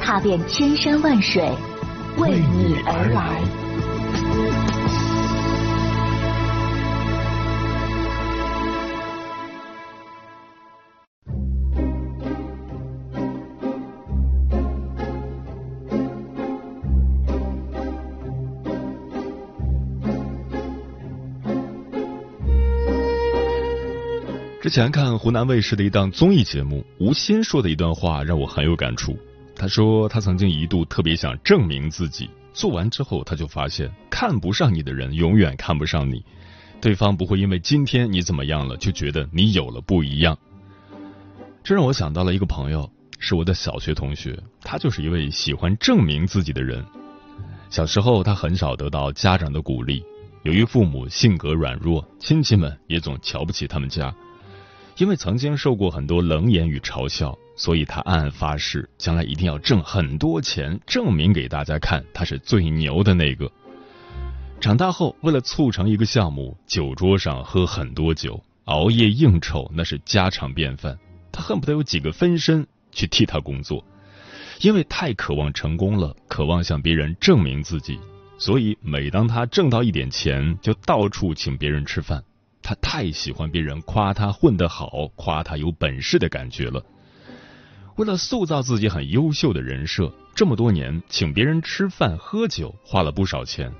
踏遍千山万水，为你而来。之前看湖南卫视的一档综艺节目，吴昕说的一段话让我很有感触。他说他曾经一度特别想证明自己，做完之后他就发现看不上你的人永远看不上你，对方不会因为今天你怎么样了就觉得你有了不一样。这让我想到了一个朋友，是我的小学同学，他就是一位喜欢证明自己的人。小时候他很少得到家长的鼓励，由于父母性格软弱，亲戚们也总瞧不起他们家。因为曾经受过很多冷眼与嘲笑，所以他暗暗发誓，将来一定要挣很多钱，证明给大家看他是最牛的那个。长大后，为了促成一个项目，酒桌上喝很多酒，熬夜应酬那是家常便饭。他恨不得有几个分身去替他工作，因为太渴望成功了，渴望向别人证明自己，所以每当他挣到一点钱，就到处请别人吃饭。他太喜欢别人夸他混得好，夸他有本事的感觉了。为了塑造自己很优秀的人设，这么多年请别人吃饭喝酒花了不少钱，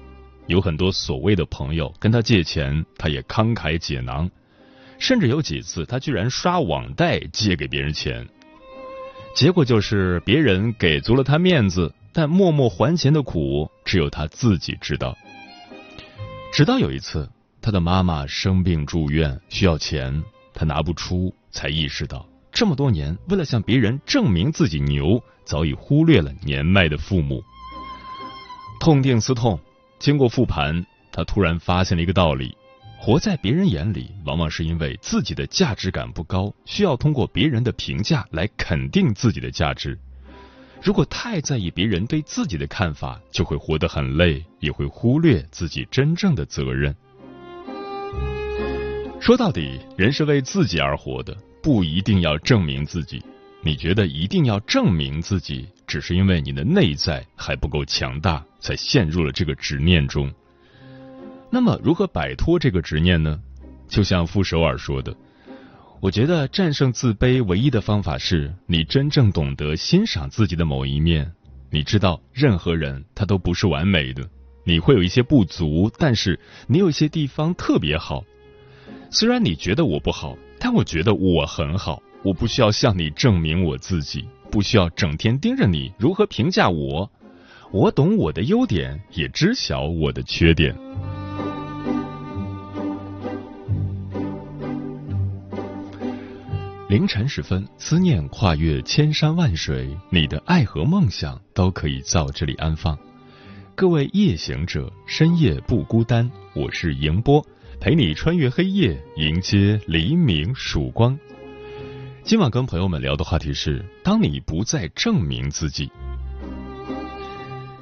有很多所谓的朋友跟他借钱，他也慷慨解囊，甚至有几次他居然刷网贷借给别人钱。结果就是别人给足了他面子，但默默还钱的苦只有他自己知道。直到有一次。他的妈妈生病住院需要钱，他拿不出，才意识到这么多年为了向别人证明自己牛，早已忽略了年迈的父母。痛定思痛，经过复盘，他突然发现了一个道理：活在别人眼里，往往是因为自己的价值感不高，需要通过别人的评价来肯定自己的价值。如果太在意别人对自己的看法，就会活得很累，也会忽略自己真正的责任。说到底，人是为自己而活的，不一定要证明自己。你觉得一定要证明自己，只是因为你的内在还不够强大，才陷入了这个执念中。那么，如何摆脱这个执念呢？就像傅首尔说的：“我觉得战胜自卑唯一的方法是你真正懂得欣赏自己的某一面。你知道，任何人他都不是完美的，你会有一些不足，但是你有一些地方特别好。”虽然你觉得我不好，但我觉得我很好。我不需要向你证明我自己，不需要整天盯着你如何评价我。我懂我的优点，也知晓我的缺点。凌晨时分，思念跨越千山万水，你的爱和梦想都可以在这里安放。各位夜行者，深夜不孤单。我是迎波。陪你穿越黑夜，迎接黎明曙光。今晚跟朋友们聊的话题是：当你不再证明自己。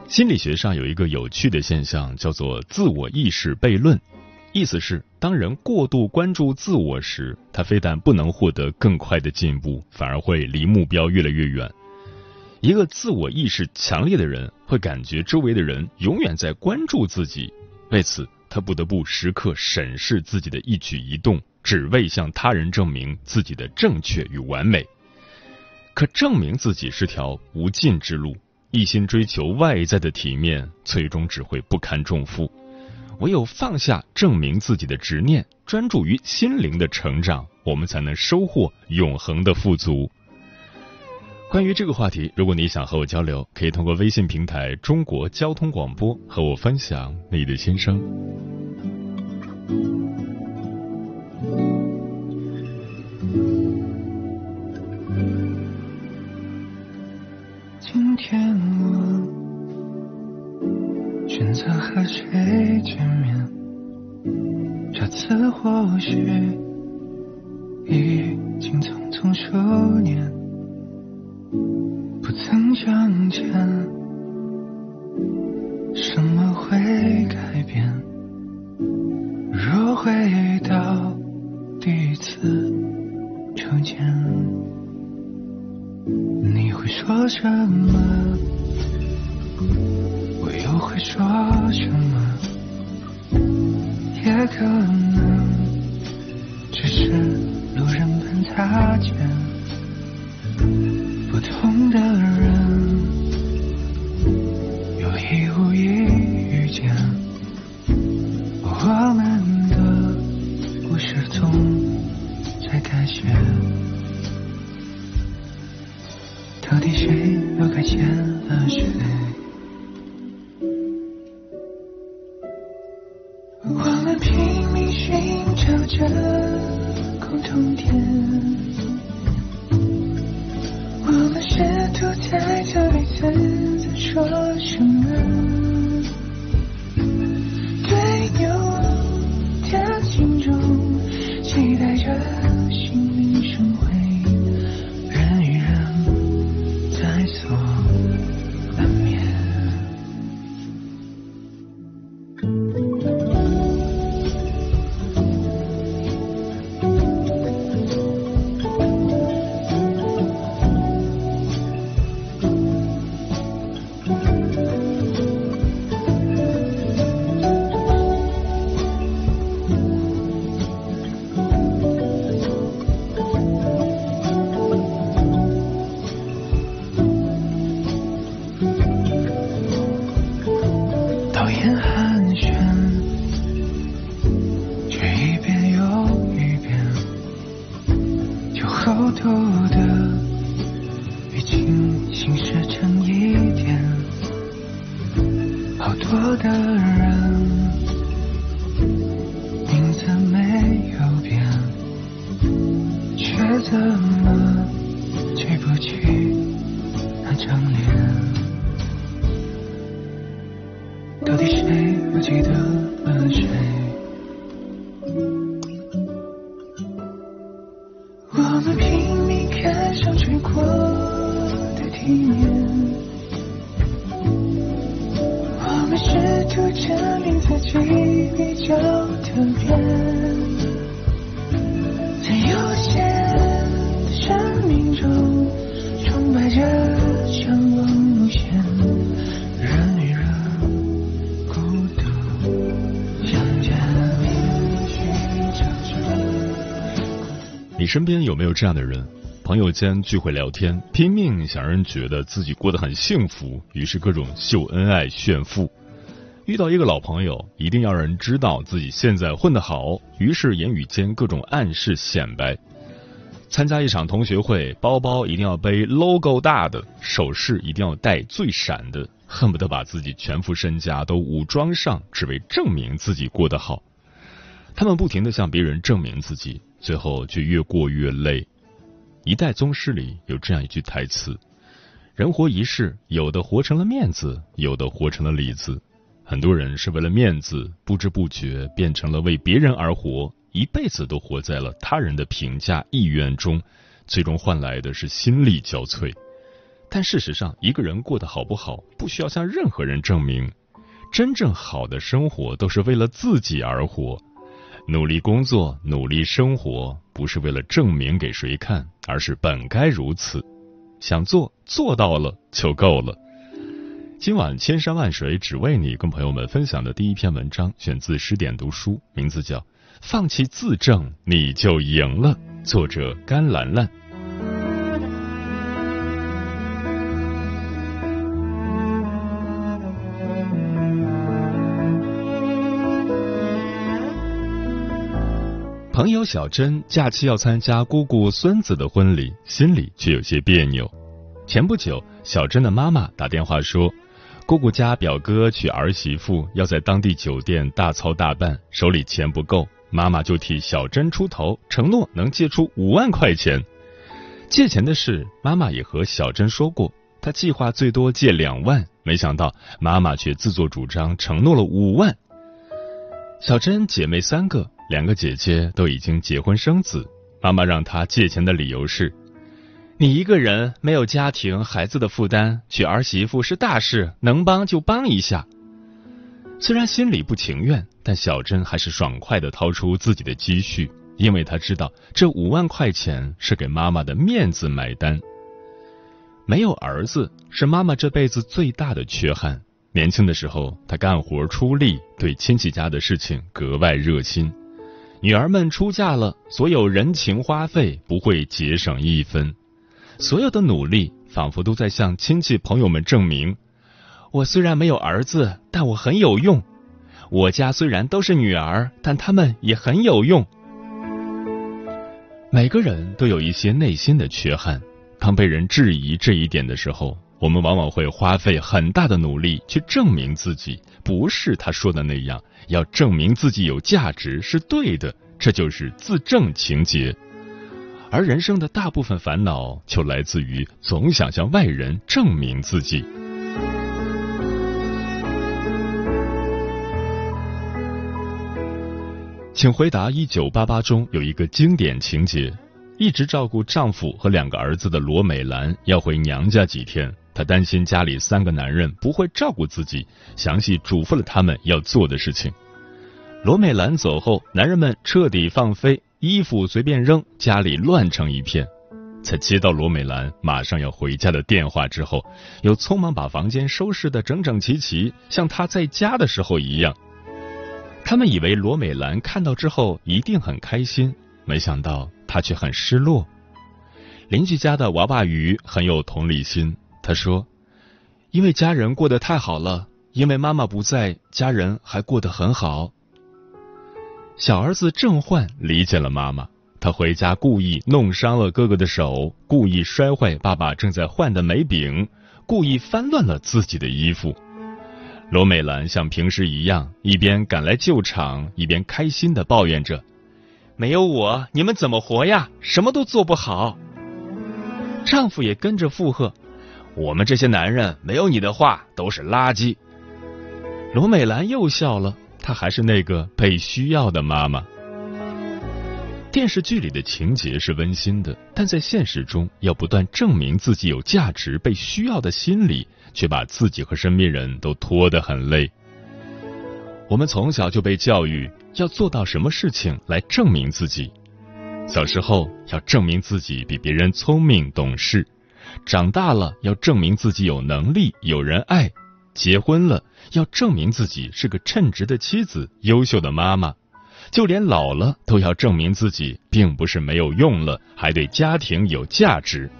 心理学上有一个有趣的现象，叫做自我意识悖论。意思是，当人过度关注自我时，他非但不能获得更快的进步，反而会离目标越来越远。一个自我意识强烈的人，会感觉周围的人永远在关注自己，为此。他不得不时刻审视自己的一举一动，只为向他人证明自己的正确与完美。可证明自己是条无尽之路，一心追求外在的体面，最终只会不堪重负。唯有放下证明自己的执念，专注于心灵的成长，我们才能收获永恒的富足。关于这个话题，如果你想和我交流，可以通过微信平台“中国交通广播”和我分享你的心声。今天我选择和谁见面？这次或许已经匆匆数年，不曾相见，什么会改变？若回到第一次初见，你会说什么？我又会说什么？也可能只是路人般擦肩，的故事总在改写，到底谁又该欠了谁？身边有没有这样的人？朋友间聚会聊天，拼命想让人觉得自己过得很幸福，于是各种秀恩爱炫富。遇到一个老朋友，一定要让人知道自己现在混得好，于是言语间各种暗示显摆。参加一场同学会，包包一定要背 logo 大的，首饰一定要戴最闪的，恨不得把自己全副身家都武装上，只为证明自己过得好。他们不停的向别人证明自己，最后却越过越累。一代宗师里有这样一句台词：“人活一世，有的活成了面子，有的活成了里子。很多人是为了面子，不知不觉变成了为别人而活，一辈子都活在了他人的评价意愿中，最终换来的是心力交瘁。但事实上，一个人过得好不好，不需要向任何人证明。真正好的生活，都是为了自己而活。努力工作，努力生活，不是为了证明给谁看，而是本该如此。想做，做到了就够了。今晚千山万水只为你，跟朋友们分享的第一篇文章，选自十点读书，名字叫《放弃自证，你就赢了》，作者甘兰兰。朋友小珍假期要参加姑姑孙子的婚礼，心里却有些别扭。前不久，小珍的妈妈打电话说，姑姑家表哥娶儿媳妇要在当地酒店大操大办，手里钱不够，妈妈就替小珍出头，承诺能借出五万块钱。借钱的事，妈妈也和小珍说过，她计划最多借两万，没想到妈妈却自作主张承诺了五万。小珍姐妹三个，两个姐姐都已经结婚生子，妈妈让她借钱的理由是：你一个人没有家庭孩子的负担，娶儿媳妇是大事，能帮就帮一下。虽然心里不情愿，但小珍还是爽快的掏出自己的积蓄，因为她知道这五万块钱是给妈妈的面子买单。没有儿子是妈妈这辈子最大的缺憾。年轻的时候，她干活出力，对亲戚家的事情格外热心。女儿们出嫁了，所有人情花费不会节省一分，所有的努力仿佛都在向亲戚朋友们证明：我虽然没有儿子，但我很有用。我家虽然都是女儿，但他们也很有用。每个人都有一些内心的缺憾。当被人质疑这一点的时候，我们往往会花费很大的努力去证明自己不是他说的那样，要证明自己有价值是对的，这就是自证情节。而人生的大部分烦恼就来自于总想向外人证明自己。请回答：一九八八中有一个经典情节。一直照顾丈夫和两个儿子的罗美兰要回娘家几天，她担心家里三个男人不会照顾自己，详细嘱咐了他们要做的事情。罗美兰走后，男人们彻底放飞，衣服随便扔，家里乱成一片。在接到罗美兰马上要回家的电话之后，又匆忙把房间收拾得整整齐齐，像她在家的时候一样。他们以为罗美兰看到之后一定很开心，没想到。她却很失落。邻居家的娃娃鱼很有同理心，他说：“因为家人过得太好了，因为妈妈不在，家人还过得很好。”小儿子郑焕理解了妈妈，他回家故意弄伤了哥哥的手，故意摔坏爸爸正在换的眉饼，故意翻乱了自己的衣服。罗美兰像平时一样，一边赶来救场，一边开心的抱怨着。没有我，你们怎么活呀？什么都做不好。丈夫也跟着附和：“我们这些男人没有你的话都是垃圾。”罗美兰又笑了，她还是那个被需要的妈妈。电视剧里的情节是温馨的，但在现实中，要不断证明自己有价值、被需要的心理，却把自己和身边人都拖得很累。我们从小就被教育。要做到什么事情来证明自己？小时候要证明自己比别人聪明懂事，长大了要证明自己有能力有人爱，结婚了要证明自己是个称职的妻子、优秀的妈妈，就连老了都要证明自己并不是没有用了，还对家庭有价值。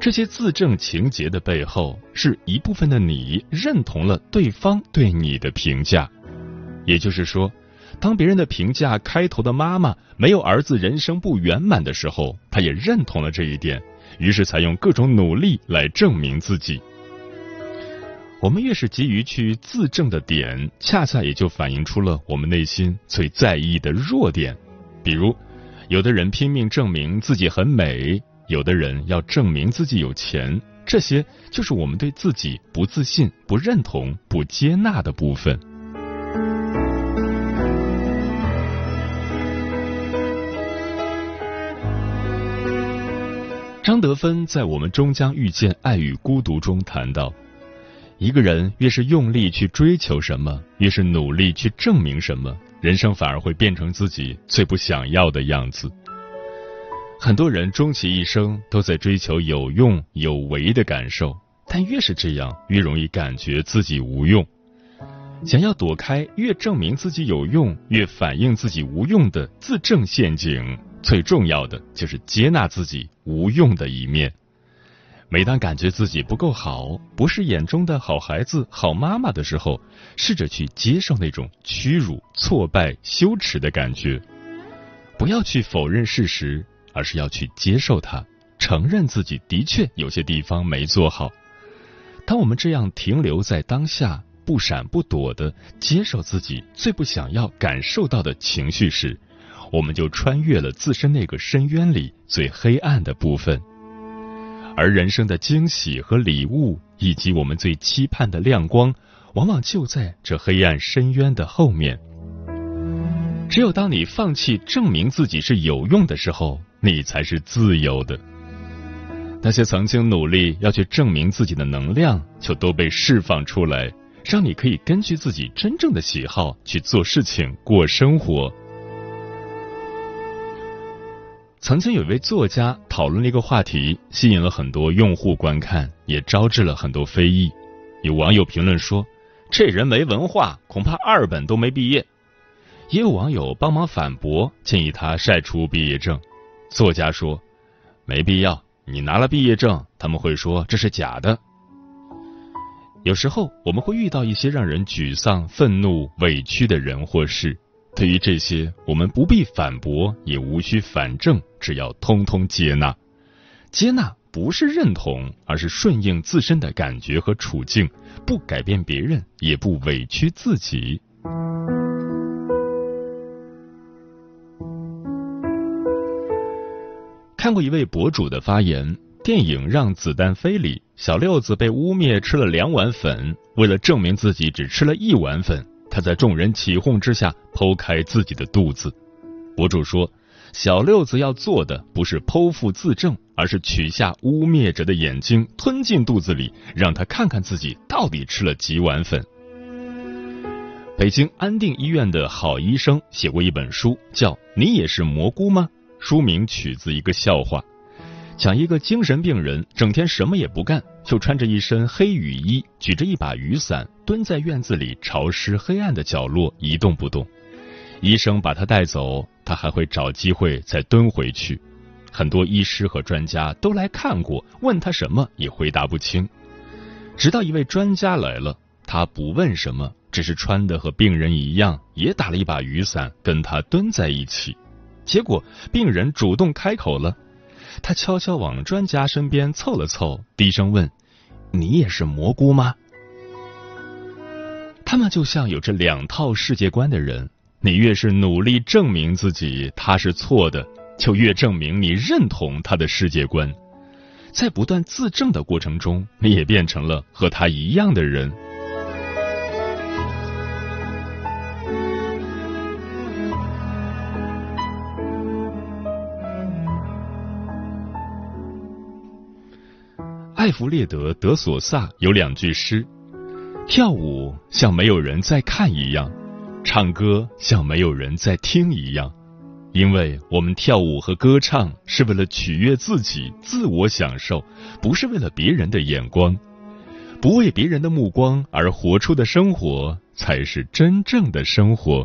这些自证情节的背后，是一部分的你认同了对方对你的评价，也就是说。当别人的评价开头的妈妈没有儿子，人生不圆满的时候，她也认同了这一点，于是采用各种努力来证明自己。我们越是急于去自证的点，恰恰也就反映出了我们内心最在意的弱点。比如，有的人拼命证明自己很美，有的人要证明自己有钱，这些就是我们对自己不自信、不认同、不接纳的部分。张德芬在《我们终将遇见爱与孤独》中谈到，一个人越是用力去追求什么，越是努力去证明什么，人生反而会变成自己最不想要的样子。很多人终其一生都在追求有用有为的感受，但越是这样，越容易感觉自己无用。想要躲开越证明自己有用，越反映自己无用的自证陷阱。最重要的就是接纳自己无用的一面。每当感觉自己不够好，不是眼中的好孩子、好妈妈的时候，试着去接受那种屈辱、挫败、羞耻的感觉。不要去否认事实，而是要去接受它，承认自己的确有些地方没做好。当我们这样停留在当下，不闪不躲的接受自己最不想要感受到的情绪时，我们就穿越了自身那个深渊里最黑暗的部分，而人生的惊喜和礼物，以及我们最期盼的亮光，往往就在这黑暗深渊的后面。只有当你放弃证明自己是有用的时候，你才是自由的。那些曾经努力要去证明自己的能量，就都被释放出来，让你可以根据自己真正的喜好去做事情、过生活。曾经有一位作家讨论了一个话题，吸引了很多用户观看，也招致了很多非议。有网友评论说：“这人没文化，恐怕二本都没毕业。”也有网友帮忙反驳，建议他晒出毕业证。作家说：“没必要，你拿了毕业证，他们会说这是假的。”有时候我们会遇到一些让人沮丧、愤怒、委屈的人或事，对于这些，我们不必反驳，也无需反证，只要通通接纳。接纳不是认同，而是顺应自身的感觉和处境，不改变别人，也不委屈自己。看过一位博主的发言，电影《让子弹飞》里，小六子被污蔑吃了两碗粉，为了证明自己只吃了一碗粉，他在众人起哄之下剖开自己的肚子。博主说，小六子要做的不是剖腹自证，而是取下污蔑者的眼睛，吞进肚子里，让他看看自己到底吃了几碗粉。北京安定医院的好医生写过一本书，叫《你也是蘑菇吗》。书名取自一个笑话，讲一个精神病人整天什么也不干，就穿着一身黑雨衣，举着一把雨伞，蹲在院子里潮湿黑暗的角落一动不动。医生把他带走，他还会找机会再蹲回去。很多医师和专家都来看过，问他什么也回答不清。直到一位专家来了，他不问什么，只是穿的和病人一样，也打了一把雨伞，跟他蹲在一起。结果，病人主动开口了。他悄悄往专家身边凑了凑，低声问：“你也是蘑菇吗？”他们就像有着两套世界观的人。你越是努力证明自己他是错的，就越证明你认同他的世界观。在不断自证的过程中，你也变成了和他一样的人。艾弗列德·德索萨有两句诗：“跳舞像没有人在看一样，唱歌像没有人在听一样，因为我们跳舞和歌唱是为了取悦自己，自我享受，不是为了别人的眼光。不为别人的目光而活出的生活，才是真正的生活。”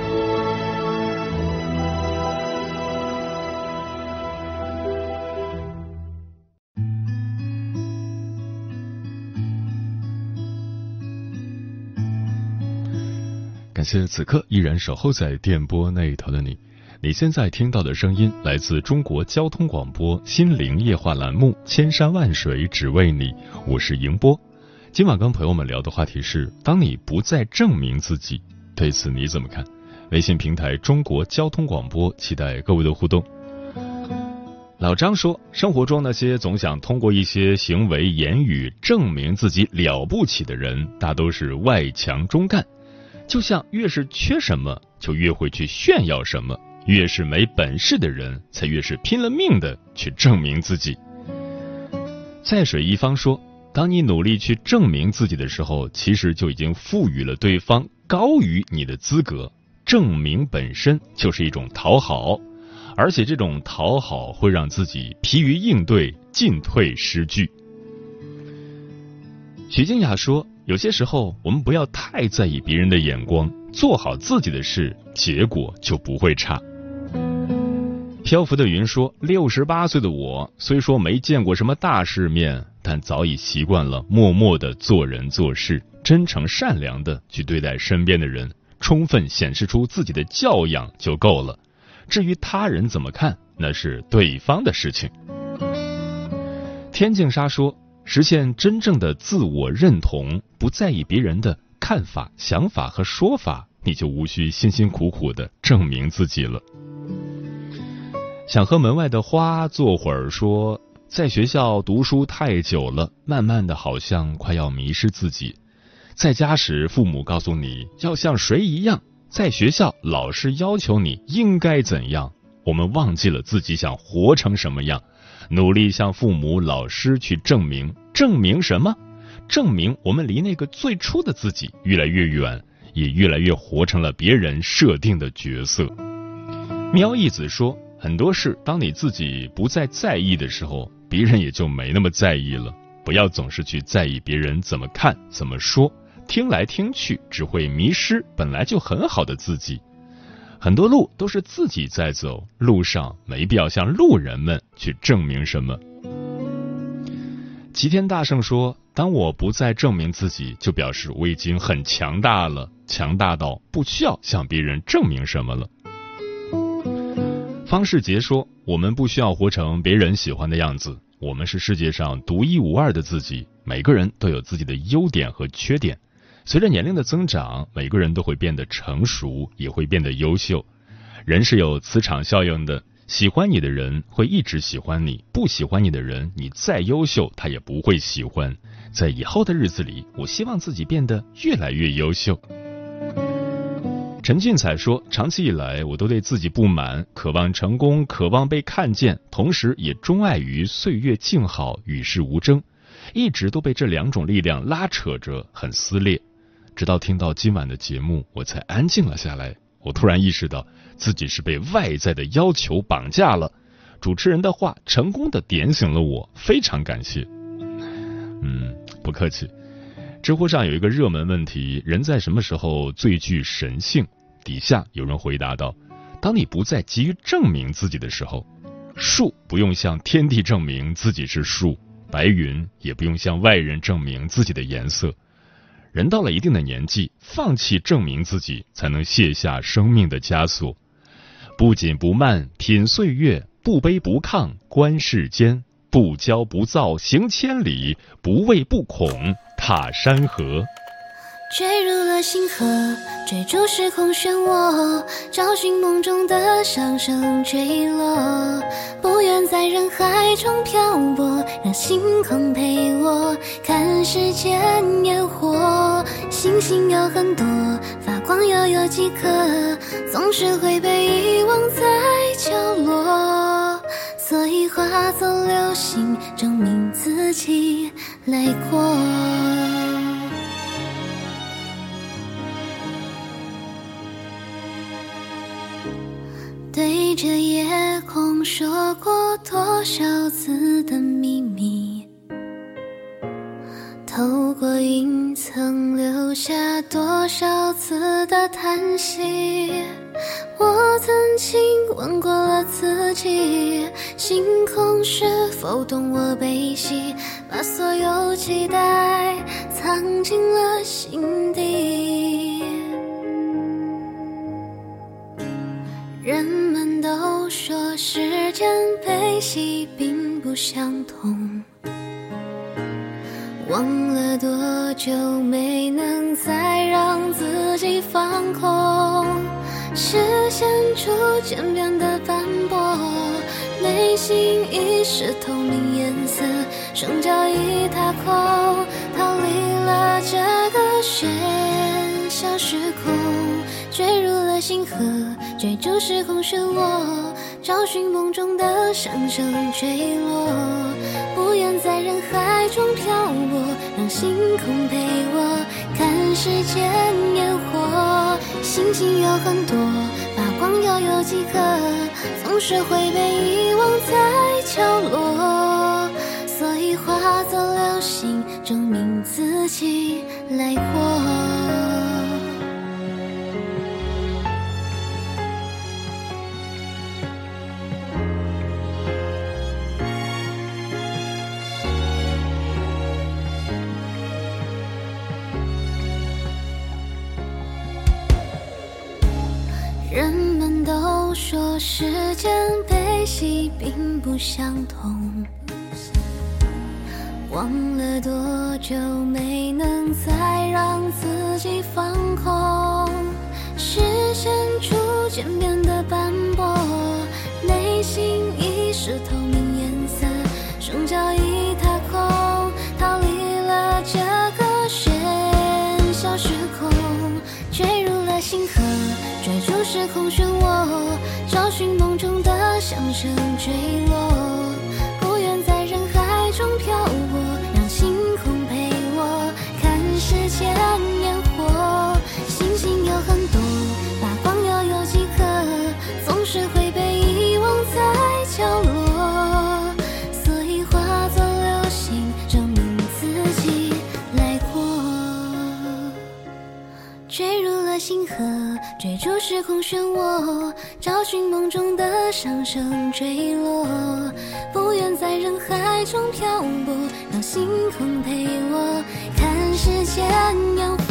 谢此刻依然守候在电波那一头的你。你现在听到的声音来自中国交通广播心灵夜话栏目《千山万水只为你》，我是迎波。今晚跟朋友们聊的话题是：当你不再证明自己，对此你怎么看？微信平台中国交通广播，期待各位的互动。老张说，生活中那些总想通过一些行为言语证明自己了不起的人，大都是外强中干。就像越是缺什么，就越会去炫耀什么；越是没本事的人，才越是拼了命的去证明自己。在水一方说，当你努力去证明自己的时候，其实就已经赋予了对方高于你的资格。证明本身就是一种讨好，而且这种讨好会让自己疲于应对，进退失据。徐静雅说：“有些时候，我们不要太在意别人的眼光，做好自己的事，结果就不会差。”漂浮的云说：“六十八岁的我，虽说没见过什么大世面，但早已习惯了默默的做人做事，真诚善良的去对待身边的人，充分显示出自己的教养就够了。至于他人怎么看，那是对方的事情。”天净沙说。实现真正的自我认同，不在意别人的看法、想法和说法，你就无需辛辛苦苦的证明自己了。想和门外的花坐会儿，说在学校读书太久了，慢慢的好像快要迷失自己。在家时，父母告诉你要像谁一样；在学校，老师要求你应该怎样。我们忘记了自己想活成什么样。努力向父母、老师去证明，证明什么？证明我们离那个最初的自己越来越远，也越来越活成了别人设定的角色。喵一子说，很多事，当你自己不再在意的时候，别人也就没那么在意了。不要总是去在意别人怎么看、怎么说，听来听去只会迷失本来就很好的自己。很多路都是自己在走，路上没必要向路人们去证明什么。齐天大圣说：“当我不再证明自己，就表示我已经很强大了，强大到不需要向别人证明什么了。”方世杰说：“我们不需要活成别人喜欢的样子，我们是世界上独一无二的自己。每个人都有自己的优点和缺点。”随着年龄的增长，每个人都会变得成熟，也会变得优秀。人是有磁场效应的，喜欢你的人会一直喜欢你，不喜欢你的人，你再优秀，他也不会喜欢。在以后的日子里，我希望自己变得越来越优秀。陈俊彩说：“长期以来，我都对自己不满，渴望成功，渴望被看见，同时也钟爱于岁月静好，与世无争，一直都被这两种力量拉扯着，很撕裂。”直到听到今晚的节目，我才安静了下来。我突然意识到自己是被外在的要求绑架了。主持人的话成功的点醒了我，非常感谢。嗯，不客气。知乎上有一个热门问题：人在什么时候最具神性？底下有人回答道：当你不再急于证明自己的时候。树不用向天地证明自己是树，白云也不用向外人证明自己的颜色。人到了一定的年纪，放弃证明自己，才能卸下生命的枷锁。不紧不慢品岁月，不卑不亢观世间，不骄不躁行千里，不畏不恐踏山河。坠入了星河，追逐时空漩涡，找寻梦中的响声坠落。不愿在人海中漂泊，让星空陪我看世间烟火。星星有很多，发光又有几颗，总是会被遗忘在角落。所以化作流星，证明自己来过。对着夜空说过多少次的秘密，透过云层留下多少次的叹息。我曾经问过了自己，星空是否懂我悲喜，把所有期待藏进了心底。人们都说时间悲喜并不相同，忘了多久没能再让自己放空，视线逐渐变得斑驳，内心已是透明颜色，双脚已踏空，逃离了这个喧嚣时空，坠入星河。追逐时空漩涡，找寻梦中的响声坠落。不愿在人海中漂泊，让星空陪我看世间烟火。星星有很多，发光又有几颗，总是会被遗忘在角落。所以化作流星。证明自己来过。人们都说时间悲喜并不相同，忘了多久没能再让自己放空，视线逐渐变得斑驳，内心已是透明颜色，双脚时空漩涡，找寻梦中的响声坠落，不愿在人海中漂泊，让星空陪我看世间时空漩涡，找寻梦中的上升坠落，不愿在人海中漂泊，让星空陪我看世间烟火